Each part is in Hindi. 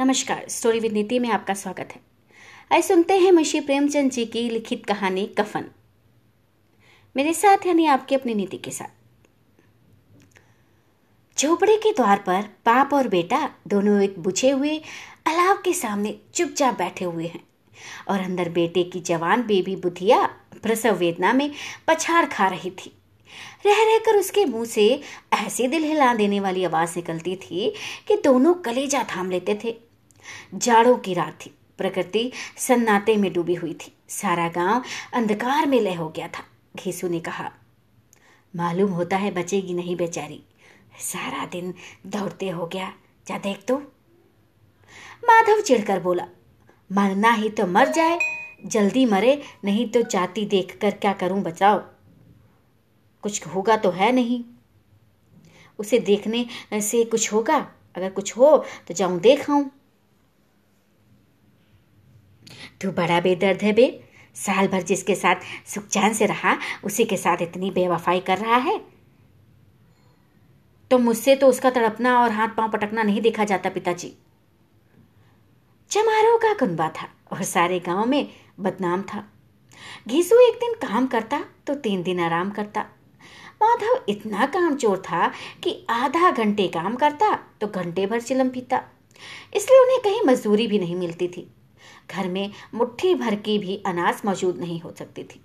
नमस्कार स्टोरी विद नीति में आपका स्वागत है। आइए सुनते हैं मुंशी प्रेमचंद जी की लिखित कहानी कफन। मेरे साथ यानी आपकी अपनी नीति के साथ। झोपड़े के द्वार पर बाप और बेटा दोनों एक बुझे हुए, अलाव के सामने चुपचाप बैठे हुए हैं और अंदर बेटे की जवान बेबी बुधिया प्रसव वेदना में पछाड़ खा रही थी। रह रहकर उसके मुँह से ऐसी दिल हिला देने वाली आवाज़ निकलती थी कि दोनों कलेजा थाम लेते थे। जाड़ों की रात थी। प्रकृति सन्नाटे में डूबी हुई थी। सारा गाँव अंधकार में लय हो गया था, घीसू ने कहा। मालूम होता है बचेगी नहीं बेचारी। सारा दिन दौड़ते हो गया, जा देख तो। माधव चिढ़कर बोला मरना ही तो मर जाए, जल्दी मरे, नहीं तो जाति देख कर क्या करूँ बचाओ। कुछ होगा तो है नहीं। उसे देखने से कुछ होगा, अगर कुछ हो तो जाऊँ देखाऊं तू बड़ा बेदर्द है बे। साल भर जिसके साथ सुख चैन से रहा, उसी के साथ इतनी बेवफाई कर रहा है। तो मुझसे तो उसका तड़पना और हाथ पाँव पटकना नहीं देखा जाता पिताजी। चमारों का कुनबा था और सारे गाँव में बदनाम था। घीसू एक दिन काम करता तो तीन दिन आराम करता। माधव इतना काम चोर था कि आधा घंटे काम करता तो घंटे भर चिलम पीता। इसलिए उन्हें कहीं मजदूरी भी नहीं मिलती थी। घर में मुट्ठी भर की भी अनाज मौजूद नहीं हो सकती थी।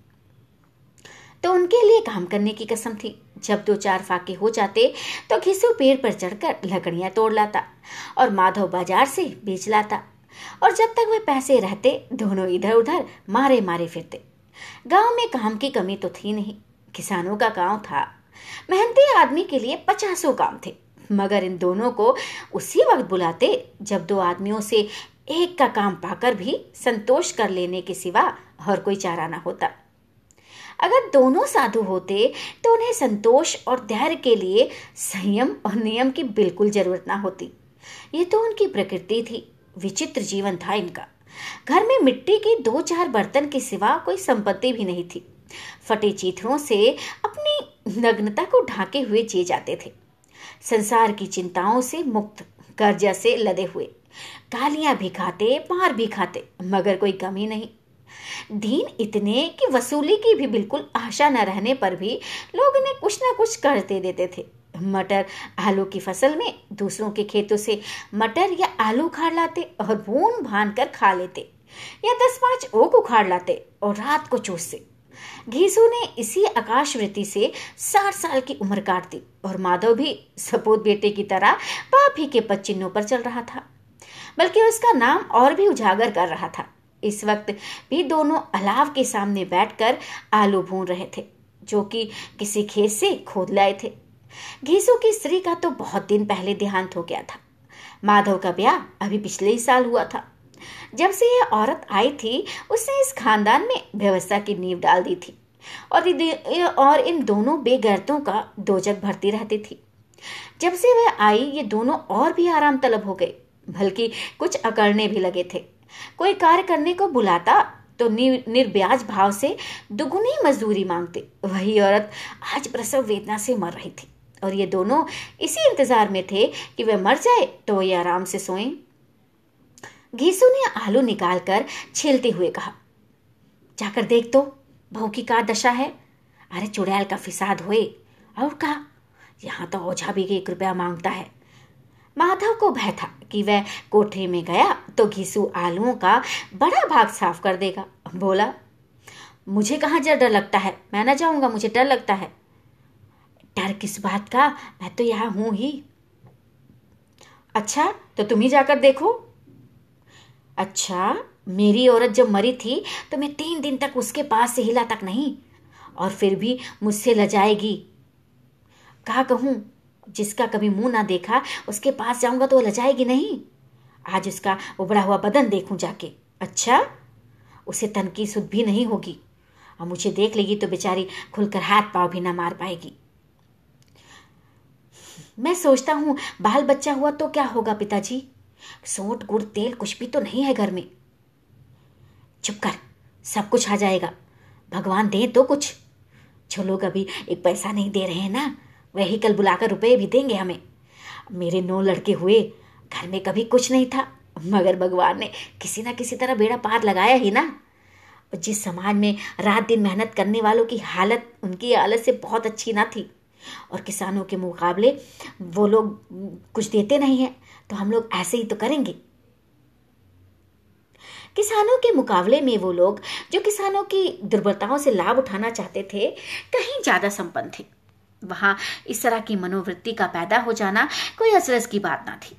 तो उनके लिए काम करने की कसम थी। जब दो चार फाके हो जाते तो घिसू पेड़ पर चढ़कर लकड़ियाँ तोड़ लाता और माधव बाज़ार से बेच लाता और जब तक वे पैसे रहते, दोनों इधर उधर मारे मारे फिरते। गाँव में काम की कमी तो थी नहीं। किसानों का गाँव था। मेहनती आदमी के लिए पचासों काम थे। मगर इन दोनों को उसी वक्त बुलाते जब दो आदमियों से एक का काम पाकर भी संतोष कर लेने के सिवा और कोई चारा ना होता। अगर दोनों साधु होते तो उन्हें संतोष और धैर्य के लिए संयम और नियम की बिल्कुल ज़रूरत ना होती। ये तो उनकी प्रकृति थी, विचित्र जीवन था इनका। घर में मिट्टी के दो चार बर्तन के सिवा कोई संपत्ति भी नहीं थी। फटे चीथड़ों से अपनी नग्नता को ढाके हुए जिए जाते थे। संसार की चिंताओं से मुक्त कर्जा से लदे हुए। गालियाँ भी खाते, मार भी खाते, मगर कोई कमी नहीं। दीन इतने कि वसूली की भी बिल्कुल आशा न रहने पर भी लोग इन्हें कुछ ना कुछ करते देते थे। मटर आलू की फ़सल में दूसरों के खेतों से मटर या आलू उखाड़ लाते और भून भान कर खा लेते, या दस पाँच ओक उखाड़ लाते और रात को चूसते। घीसू ने इसी आकाशवृत्ति से साठ साल की उम्र काट दी और माधव भी सपूत बेटे की तरह बाप ही के पद चिन्हों पर चल रहा था। बल्कि उसका नाम और भी उजागर कर रहा था। इस वक्त भी दोनों अलाव के सामने बैठकर आलू भून रहे थे, जो कि किसी खेत से खोद लाए थे। घीसू की स्त्री का तो बहुत दिन पहले देहांत हो गया था। माधव का ब्याह अभी पिछले ही साल हुआ था। जब से यह औरत आई थी, उसने इस खानदान में व्यवस्था की नींव डाल दी थी और और इन दोनों बेगैरतों का दोजक भरती रहती थी। जब से वह आई, ये दोनों और भी आराम तलब हो गए। बल्कि कुछ अकड़ने भी लगे थे। कोई कार्य करने को बुलाता तो निर्ब्याज भाव से दुगुनी मजदूरी मांगते। वही औरत आज प्रसव वेदना से मर रही थी। और ये दोनों इसी इंतज़ार में थे कि वह मर जाए तो ये आराम से सोएँ। घीसू ने आलू निकालकर छीलते हुए कहा, जाकर देख तो बहू की का दशा है? अरे चुड़ैल का फिसाद हुए। और कहा, यहाँ तो ओझा भी एक रुपया माँगता है। माधव को भय था कि वह कोठरी में गया तो घिसू आलुओं का बड़ा भाग साफ़ कर देगा। बोला, मुझे कहाँ जर डर लगता है? मैं ना जाऊँगा, मुझे डर लगता है। डर किस बात का? मैं तो यहाँ हूँ ही। अच्छा तो तुम ही जाकर देखो। अच्छा मेरी औरत जब मरी थी तो मैं तीन दिन तक उसके पास से हिला तक नहीं, और फिर भी मुझसे लजाएगी। कहा कहूँ? जिसका कभी मुँह ना देखा, उसके पास जाऊँगा तो वो लजाएगी नहीं। आज उसका उबड़ा हुआ बदन देखूँ जाके। अच्छा उसे तन की सुध भी नहीं होगी। और मुझे देख लेगी तो बेचारी खुलकर हाथ पाव भी ना मार पाएगी। मैं सोचता हूँ, बाल बच्चा हुआ तो क्या होगा पिताजी? सोट, गुड़, तेल कुछ भी तो नहीं है घर में। चुप कर, सब कुछ आ जाएगा। भगवान दे तो कुछ। जो लोग अभी एक पैसा नहीं दे रहे हैं ना वही कल बुलाकर रुपए भी देंगे हमें। मेरे नौ लड़के हुए, घर में कभी कुछ नहीं था, मगर भगवान ने किसी ना किसी तरह बेड़ा पार लगाया ही ना। जिस समाज में रात दिन मेहनत करने वालों की हालत उनकी हालत से बहुत अच्छी ना थी, और किसानों के मुकाबले वो लोग कुछ देते नहीं हैं तो हम लोग ऐसे ही तो करेंगे। किसानों के मुकाबले में वो लोग, जो किसानों की दुर्बलताओं से लाभ उठाना चाहते थे, कहीं ज़्यादा संपन्न थे। वहाँ इस तरह की मनोवृत्ति का पैदा हो जाना कोई असरस की बात ना थी।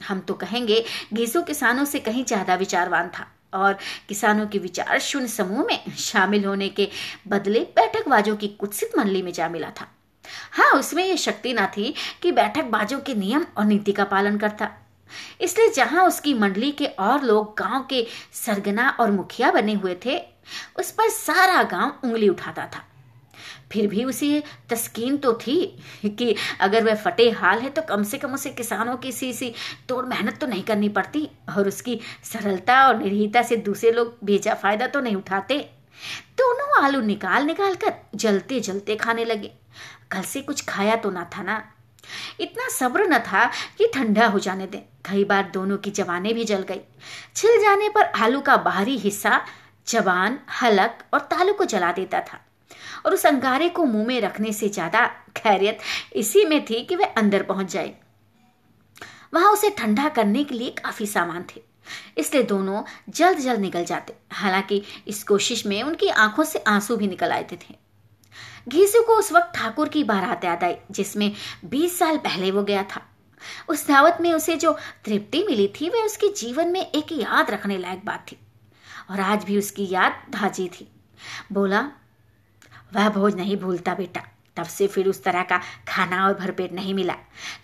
हम तो कहेंगे घीसू किसानों से कहीं ज़्यादा विचारवान था और किसानों के विचार शून्य समूह में शामिल होने के बदले बैठकबाजों की कुत्सित मंडली में जा मिला था। हाँ उसमें यह शक्ति ना थी कि बैठकबाजों के नियम और नीति का पालन करता। इसलिए जहाँ उसकी मंडली के और लोग गाँव के सरगना और मुखिया बने हुए थे, उस पर सारा गाँव उंगली उठाता था। फिर भी उसे तस्कीन तो थी कि अगर वह फटे हाल है तो कम से कम उसे किसानों की सी सी तोड़ मेहनत तो नहीं करनी पड़ती और उसकी सरलता और निर्भीता से दूसरे लोग बेजा फ़ायदा तो नहीं उठाते। दोनों आलू निकाल निकाल कर जलते जलते खाने लगे। कल से कुछ खाया तो ना था ना। इतना सब्र न था कि ठंडा हो जाने दें। कई बार दोनों की जवानें भी जल गई। छिल जाने पर आलू का बाहरी हिस्सा जवान हलक और तालू को जला देता था। और उस अंगारे को मुँह में रखने से ज़्यादा खैरियत इसी में थी कि वह अंदर पहुँच जाए। वहाँ उसे ठंडा करने के लिए काफ़ी सामान थे, इसलिए दोनों जल्द जल्द निकल जाते। हालाँकि इस कोशिश में उनकी आँखों से आँसू भी निकल आते थे। घीसू को उस वक्त ठाकुर की बारात याद आई, जिसमें बीस साल पहले वो गया था। उस दावत में उसे जो तृप्ति मिली थी, वह उसके जीवन में एक याद रखने लायक बात थी। और आज भी उसकी याद धाजी थी। बोला वह भोज नहीं भूलता बेटा। तब से फिर उस तरह का खाना और भरपेट नहीं मिला।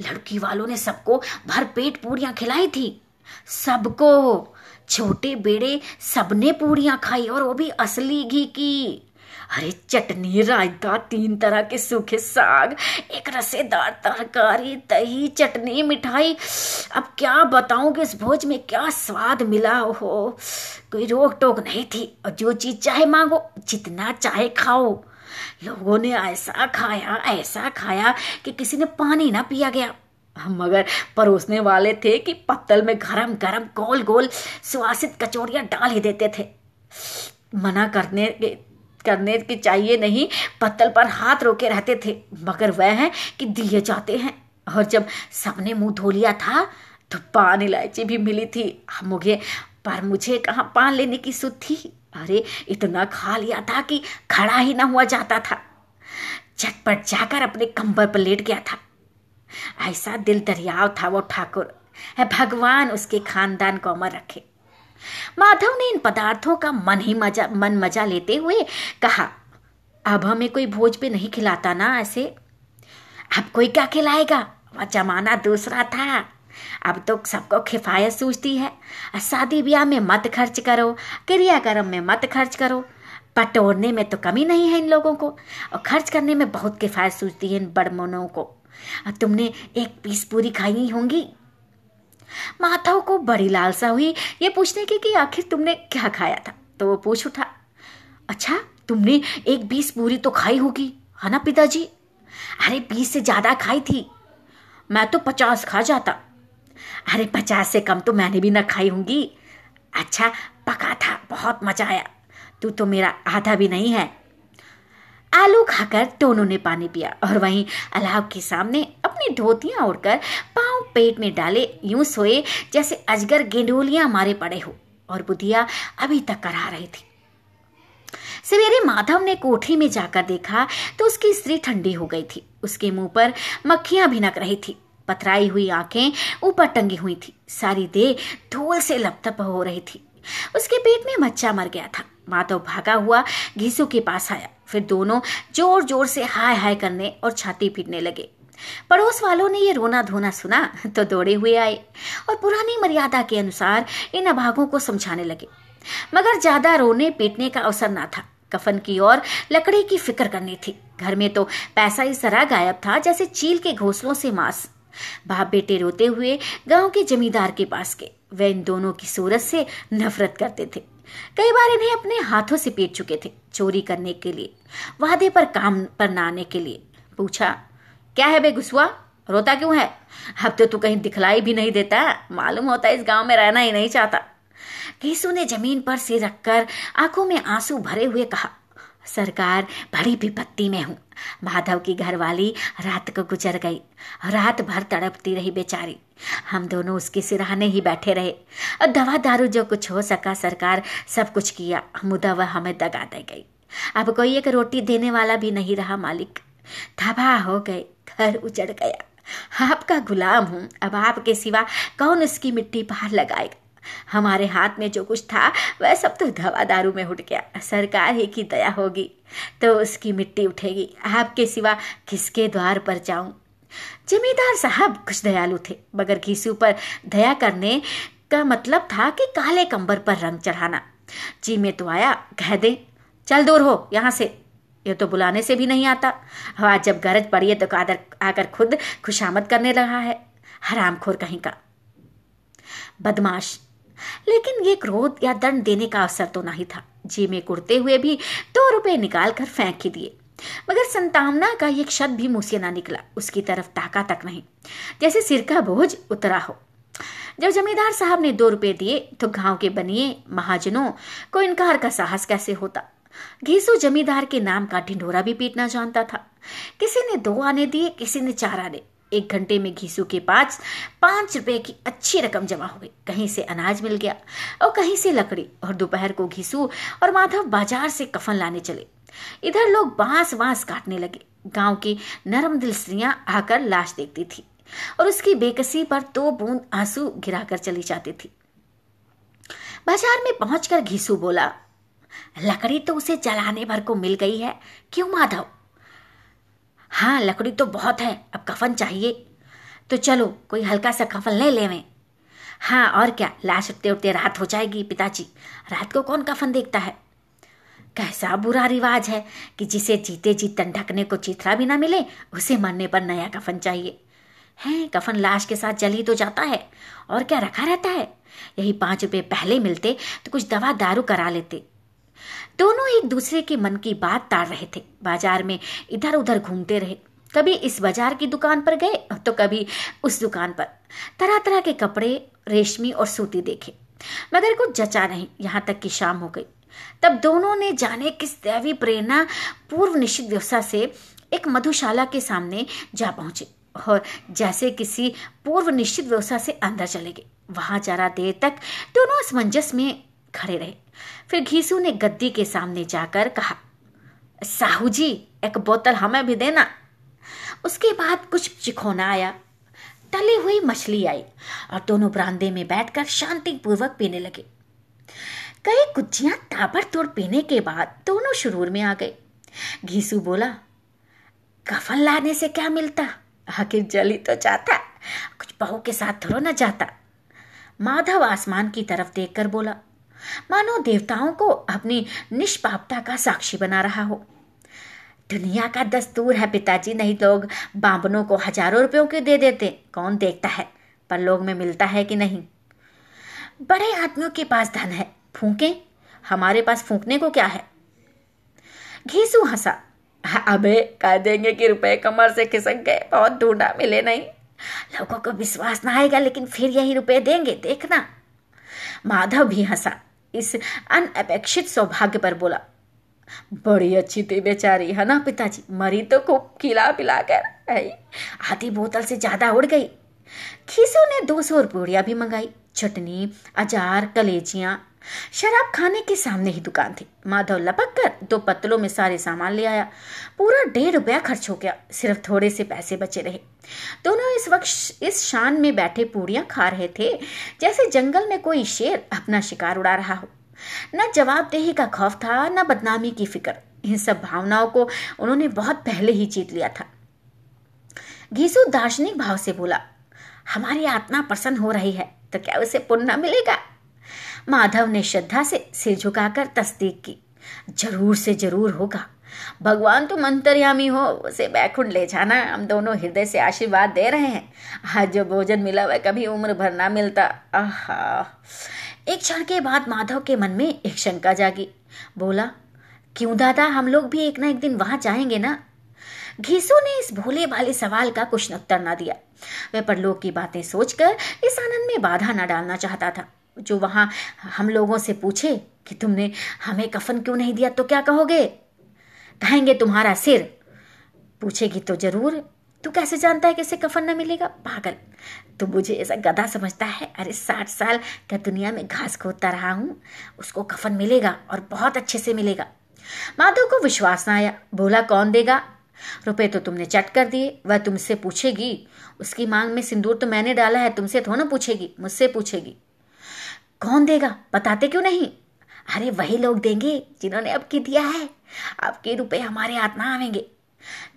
लड़की वालों ने सबको भरपेट पूरियाँ खिलाई थी। सबको। छोटे बेड़े सबने पूरियाँ खाई और वो भी असली घी की। अरे चटनी, रायता, तीन तरह के सूखे साग, एक रसेदार तरकारी, दही, चटनी, मिठाई। अब क्या बताऊँ कि इस भोज में क्या स्वाद मिला हो कोई रोक टोक नहीं थी। और जो चीज़ चाहे मांगो, जितना चाहे खाओ। लोगों ने ऐसा खाया ऐसा खाया कि किसी ने पानी ना पिया गया। मगर परोसने वाले थे कि पत्तल में गरम गरम गोल गोल सुवासित कचौड़ियाँ डाल ही देते थे। मना करने के, करने की चाहिए नहीं, पत्तल पर हाथ रोके रहते थे। मगर वह है कि दिए जाते हैं। और जब सबने मुँह धो लिया था तो पान इलायची भी मिली थी। मुझे पर मुझे कहाँ पान लेने की सुध थी? अरे, इतना खा लिया था कि खड़ा ही ना हुआ जाता था। झटपट जाकर अपने कंबर पर लेट गया था। ऐसा दिल दरियाव था वो ठाकुर। है, भगवान उसके खानदान को अमर रखे। माधव ने इन पदार्थों का मन ही मज़ा, मन मज़ा लेते हुए कहा, अब हमें कोई भोज पे नहीं खिलाता ना ऐसे। अब कोई क्या खिलाएगा? वह जमाना दूसरा था। अब तो सबको किफायत सूझती है। शादी ब्याह में मत खर्च करो, क्रियाक्रम में मत खर्च करो। पटोरने में तो कमी नहीं है इन लोगों को, और खर्च करने में बहुत किफायत सूझती है इन बड़मनों को। तुमने एक पीस पूरी खाई होंगी। माधव को बड़ी लालसा हुई, ये पूछने की कि आखिर तुमने क्या खाया था? तो वो पूछ उठा अच्छा तुमने एक बीस पूरी तो खाई होगी, है ना पिताजी? अरे बीस से ज़्यादा खाई थी। मैं तो पचास खा जाता अरे, पचास से कम तो मैंने भी ना खाई होंगी। अच्छा पका था, बहुत मज़ा आया। तू तो मेरा आधा भी नहीं है। आलू खाकर दोनों ने पानी पिया और वहीं अलाव के सामने अपनी धोतियाँ ओढ़कर पाँव पेट में डाले, यूँ सोए जैसे अजगर गेंडोलियाँ मारे पड़े हो और बुधिया अभी तक करा रही थी। सवेरे माधव ने कोठी में जाकर देखा तो उसकी स्त्री ठंडी हो गई थी। उसके मुँह पर मक्खियाँ भिनक रही थी। पथराई हुई आँखें ऊपर टंगी हुई थी। सारी देह धूल से लपतप हो रही थी। उसके पेट में मच्चा मर गया था। माधव भागा हुआ घीसू के पास आया। फिर दोनों ज़ोर ज़ोर से हाय हाय करने और छाती पीटने लगे। पड़ोस वालों ने ये रोना धोना सुना तो दौड़े हुए आए और पुरानी मर्यादा के अनुसार इन अभागों को समझाने लगे। मगर ज़्यादा रोने पीटने का अवसर ना था। कफन की ओर लकड़ी की फ़िक्र करनी थी। घर में तो पैसा ही सरा गायब था, जैसे चील के घोसलों से मांस। बाप बेटे रोते हुए गाँव के जमींदार के पास गए। वे इन दोनों की सूरत से नफरत करते थे। कई बार इन्हें अपने हाथों से पीट चुके थे, चोरी करने के लिए, वादे पर काम पर न आने के लिए। पूछा, क्या है बे गुस्वा रोता क्यों है? अब तो तू कहीं दिखलाई भी नहीं देता। मालूम होता इस गाँव में रहना ही नहीं चाहता। केसु ने ज़मीन पर सिर रखकर आँखों में आँसू भरे हुए कहा सरकार बड़ी विपत्ति में हूँ। माधव की घरवाली रात को गुजर गई। रात भर तड़पती रही बेचारी। हम दोनों उसके सिराने ही बैठे रहे। दवा दारू जो कुछ हो सका सरकार सब कुछ किया। मुदा वह हमें दगा दे गई। अब कोई एक रोटी देने वाला भी नहीं रहा मालिक। तबाह हो गए। घर उजड़ गया। आपका गुलाम हूँ। अब आपके सिवा कौन उसकी मिट्टी बाहर लगाएगा? हमारे हाथ में जो कुछ था, वह सब तो दवा दारू में उठ गया। सरकार ही की दया होगी तो उसकी मिट्टी उठेगी। आपके सिवा किसके द्वार पर जाऊँ? जमींदार साहब कुछ दयालु थे, मगर घीसू पर दया करने का मतलब था कि काले कंबर पर रंग चढ़ाना। जी में तो आया, कह दे, चल दूर हो, यहाँ से। ये तो बुलाने से भी नहीं आता। हवा जब गरज पड़ी है तो कादर आकर खुद खुशामद करने लगा है, हरामखोर कहीं का। बदमाश लेकिन ये क्रोध या दंड देने का अवसर तो नहीं था। जी में कुड़ते हुए भी दो रुपए निकाल कर फेंक ही दिए। मगर संतावना का एक शब्द भी मुँह से ना निकला। उसकी तरफ़ ताका तक नहीं। जैसे सिर का बोझ उतरा हो। जब जमींदार साहब ने दो रुपए दिए तो गाँव के बनिए महाजनों को इनकार का साहस कैसे होता? घीसू जमींदार के नाम का ढिंढोरा भी पीटना जानता था। किसी ने दो आने दिए, किसी ने चार आने। एक घंटे में घीसू के पास पाँच रुपए की अच्छी रकम जमा हो गई। कहीं से अनाज मिल गया और कहीं से लकड़ी और दोपहर को घीसू और माधव बाज़ार से कफन लाने चले। इधर लोग बाँस बाँस काटने लगे। गाँव की नरम दिल स्त्रियाँ आकर लाश देखती थी और उसकी बेकसी पर दो बूंद आँसू गिराकर चली जाती थी। बाज़ार में पहुंचकर घीसू बोला, लकड़ी तो उसे जलाने भर को मिल गई है। क्यों माधव? हाँ लकड़ी तो बहुत है, अब कफन चाहिए। तो चलो, कोई हल्का सा कफन ले लेवे। हाँ और क्या, लाश उठते उठते रात हो जाएगी, पिताजी। रात को कौन कफन देखता है? कैसा बुरा रिवाज है कि जिसे जीते जी ढकने को चिथरा भी ना मिले, उसे मरने पर नया कफन चाहिए। है, कफन लाश के साथ जल ही तो जाता है, और क्या रखा रहता है? यही पाँच रुपए पहले मिलते तो कुछ दवा दारू करा लेते। दोनों एक दूसरे के मन की बात ताड़ रहे थे। बाज़ार में इधर उधर घूमते रहे। कभी इस बाज़ार की दुकान पर गए तो कभी उस दुकान पर। तरह तरह के कपड़े, रेशमी और सूती देखे। मगर कुछ जचा नहीं, यहाँ तक कि शाम हो गई। तब दोनों ने जाने किस दैवी प्रेरणा पूर्व निश्चित व्यवस्था से एक मधुशाला के सामने जा पहुँचे और जैसे किसी पूर्व निश्चित व्यवस्था से अंदर चले गए। वहाँ जरा देर तक दोनों असमंजस में खड़े रहे। फिर घीसू ने गद्दी के सामने जाकर कहा, साहू जी, एक बोतल हमें भी देना। उसके बाद कुछ चिखोना आया। तली हुई मछली आई और दोनों बरामदे में बैठकर शांति पूर्वक पीने लगे। कई कुच्चियाँ ताबड़तोड़ पीने के बाद दोनों शुरूर में आ गए। घीसू बोला कफन लाने से क्या मिलता? आखिर जली तो जाता, कुछ बहू के साथ थोड़ा ना जाता। माधव आसमान की तरफ़ देखकर बोला मानो देवताओं को अपनी निष्पापता का साक्षी बना रहा हो। दुनिया का दस्तूर है पिताजी, नहीं लोग बांबनों को हज़ारों रुपयों के दे देते? कौन देखता है? पर लोग में मिलता है कि नहीं? बड़े आदमियों के पास धन है। फूके? हमारे पास फूकने को क्या है? घीसू हंसा। अबे, कह देंगे कि रुपए कमर से खिसक गए, बहुत ढूंढा मिले नहीं। लोगों को विश्वास ना आएगा, लेकिन फिर यही रुपए देंगे, देखना। माधव भी हंसा। इस अनअपेक्षित सौभाग्य पर बोला, बड़ी अच्छी थी बेचारी, है ना पिताजी? मरी तो खूब खिला पिला कर आधी बोतल से ज़्यादा उड़ गई। खीसो ने दो सौ रुपया भी मंगाई। चटनी, अचार, कलेजियाँ शराब खाने के सामने ही दुकान थी। माधव लपक कर दो पत्तलों में सारे सामान ले आया। पूरा डेढ़ रुपया खर्च हो गया। सिर्फ़ थोड़े से पैसे बचे रहे। दोनों इस वक्त इस शान में बैठे पूड़ियाँ खा रहे थे, जैसे जंगल में कोई शेर अपना शिकार उड़ा रहा हो। न जवाबदेही का खौफ था, न बदनामी की फ़िक्र। इन सब भावनाओं को उन्होंने बहुत पहले ही जीत लिया था। घीसू दार्शनिक भाव से बोला, हमारी आत्मा प्रसन्न हो रही है तो क्या उसे पुण्य मिलेगा? माधव ने श्रद्धा से सिर झुकाकर तस्दीक की। ज़रूर से ज़रूर होगा। भगवान तुम अंतर्यामी हो, उसे बैकुंठ ले जाना। हम दोनों हृदय से आशीर्वाद दे रहे हैं। आज जो भोजन मिला वह कभी उम्र भर ना मिलता। आहा। एक क्षण के बाद माधव के मन में एक शंका जागी। बोला, क्यों दादा, हम लोग भी एक ना एक दिन वहाँ जाएँगे ना? घीसू ने इस भोले भाले सवाल का कुछ उत्तर न दिया। वह परलोक की बातें सोचकर इस आनंद में बाधा न डालना चाहता था। जो वहाँ हम लोगों से पूछे कि तुमने हमें कफन क्यों नहीं दिया तो क्या कहोगे? कहेंगे, तुम्हारा सिर। पूछेगी तो ज़रूर। तू कैसे जानता है कि इसे कफन न मिलेगा? पागल, तू मुझे ऐसा गधा समझता है। अरे, साठ साल का दुनिया में घास खोदता रहा हूँ। उसको कफन मिलेगा और बहुत अच्छे से मिलेगा। माधव को विश्वास ना आया। बोला, कौन देगा? रुपए तो तुमने चट कर दिए। वह तुमसे पूछेगी। उसकी मांग में सिंदूर तो मैंने डाला है। तुमसे थोड़ा पूछेगी। मुझसे पूछेगी। कौन देगा? बताते क्यों नहीं? अरे, वही लोग देंगे जिन्होंने अब की दिया है। आपके रुपए हमारे हाथ ना आवेंगे।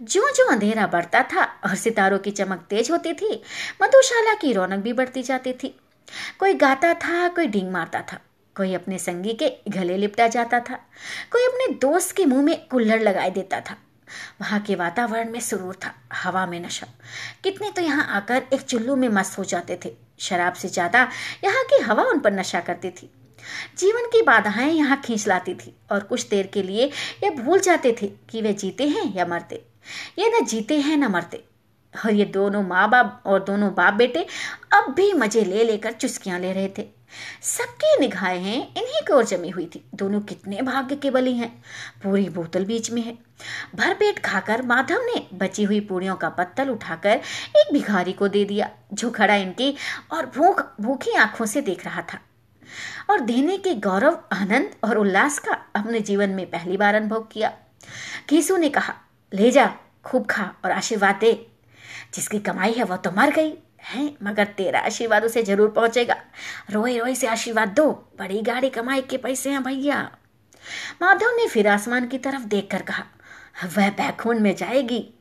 जो जो अंधेरा बढ़ता था और सितारों की चमक तेज होती थी, मधुशाला की रौनक भी बढ़ती जाती थी। कोई गाता था, कोई डींग मारता था। कोई अपने संगी के गले लिपटा जाता था। कोई अपने दोस्त के मुँह में कुल्लड़ लगाए देता था। वहाँ के वातावरण में सुरूर था, हवा में नशा। कितने तो यहाँ आकर एक चुल्लू में मस्त हो जाते थे। शराब से ज़्यादा यहाँ की हवा उन पर नशा करती थी। जीवन की बाधाएँ यहाँ खींच लाती थी और कुछ देर के लिए ये भूल जाते थे कि वे जीते हैं या मरते। ये न जीते हैं न मरते। और ये दोनों माँ बाप और दोनों बाप बेटे अब भी मज़े ले लेकर चुस्कियाँ ले रहे थे। सबकी निगाहें इन्हीं की ओर जमी हुई थी। दोनों कितने भाग्य के बली हैं। पूरी बोतल बीच में है। भर पेट खाकर माधव ने बची हुई पूड़ियों का पत्तल उठाकर एक भिखारी को दे दिया, जो खड़ा इनकी और भूख, भूखी आँखों से देख रहा था। और देने के गौरव, आनंद और उल्लास का अपने जीवन में पहली बार अनुभव किया। केसु ने कहा, ले जा, खूब खा और आशीर्वाद दे। जिसकी कमाई है वह तो मर गई। है, मगर तेरा आशीर्वाद उसे ज़रूर पहुंचेगा। रोए रोए से आशीर्वाद दो, बड़ी गाड़ी कमाई के पैसे हैं भैया। माधव ने फिर आसमान की तरफ़ देखकर कहा, वह बैकुंठ में जाएगी।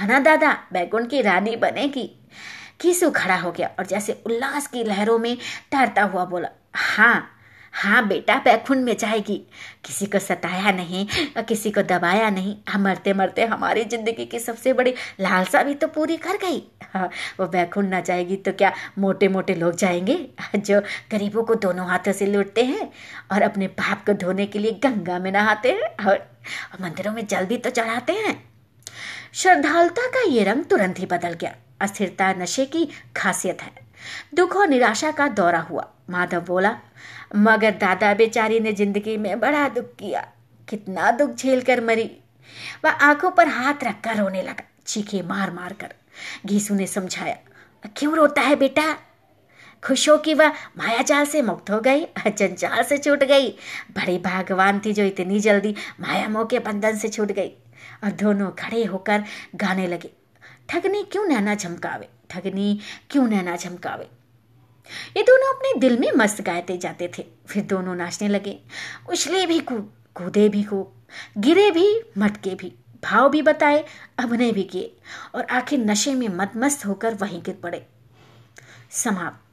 है ना दादा बैकुंठ की रानी बनेगी। किसु खड़ा हो गया और जैसे उल्लास की लहरों में तैरता हुआ बोला हाँ हाँ बेटा बैकुंठ में जाएगी। किसी को सताया नहीं, किसी को दबाया नहीं। हम मरते मरते हमारी ज़िंदगी की सबसे बड़ी लालसा भी तो पूरी कर गई। हाँ वो बैकुंठ ना जाएगी तो क्या मोटे मोटे लोग जाएँगे? जो गरीबों को दोनों हाथों से लूटते हैं और अपने पाप को धोने के लिए गंगा में नहाते हैं और मंदिरों में जल भी तो चढ़ाते हैं। श्रद्धालुता का ये रंग तुरंत ही बदल गया। अस्थिरता नशे की खासियत है। दुख और निराशा का दौरा हुआ। माधव बोला मगर दादा बेचारी ने ज़िंदगी में बड़ा दुख किया। कितना दुख झेल कर मरी। वह आँखों पर हाथ रखकर रोने लगा, चीखे मार मार कर। घीसू ने समझाया, क्यों रोता है बेटा? खुश हो कि वह माया जाल से मुक्त हो गई जंजाल से छूट गई। बड़ी भगवान थी जो इतनी जल्दी माया मोह के बंधन से छूट गई और दोनों खड़े होकर गाने लगे, ठगनी क्यों नैना झमकावे? ठगनी क्यों नैना झमकावे? ये दोनों अपने दिल में मस्त गाते जाते थे। फिर दोनों नाचने लगे। उछले भी कूद, कूदे भी खूब, गिरे भी, मटके भी। भाव भी बताए, अभिनय भी किए। और आखिर नशे में मतमस्त होकर वहीं गिर पड़े। समाप्त।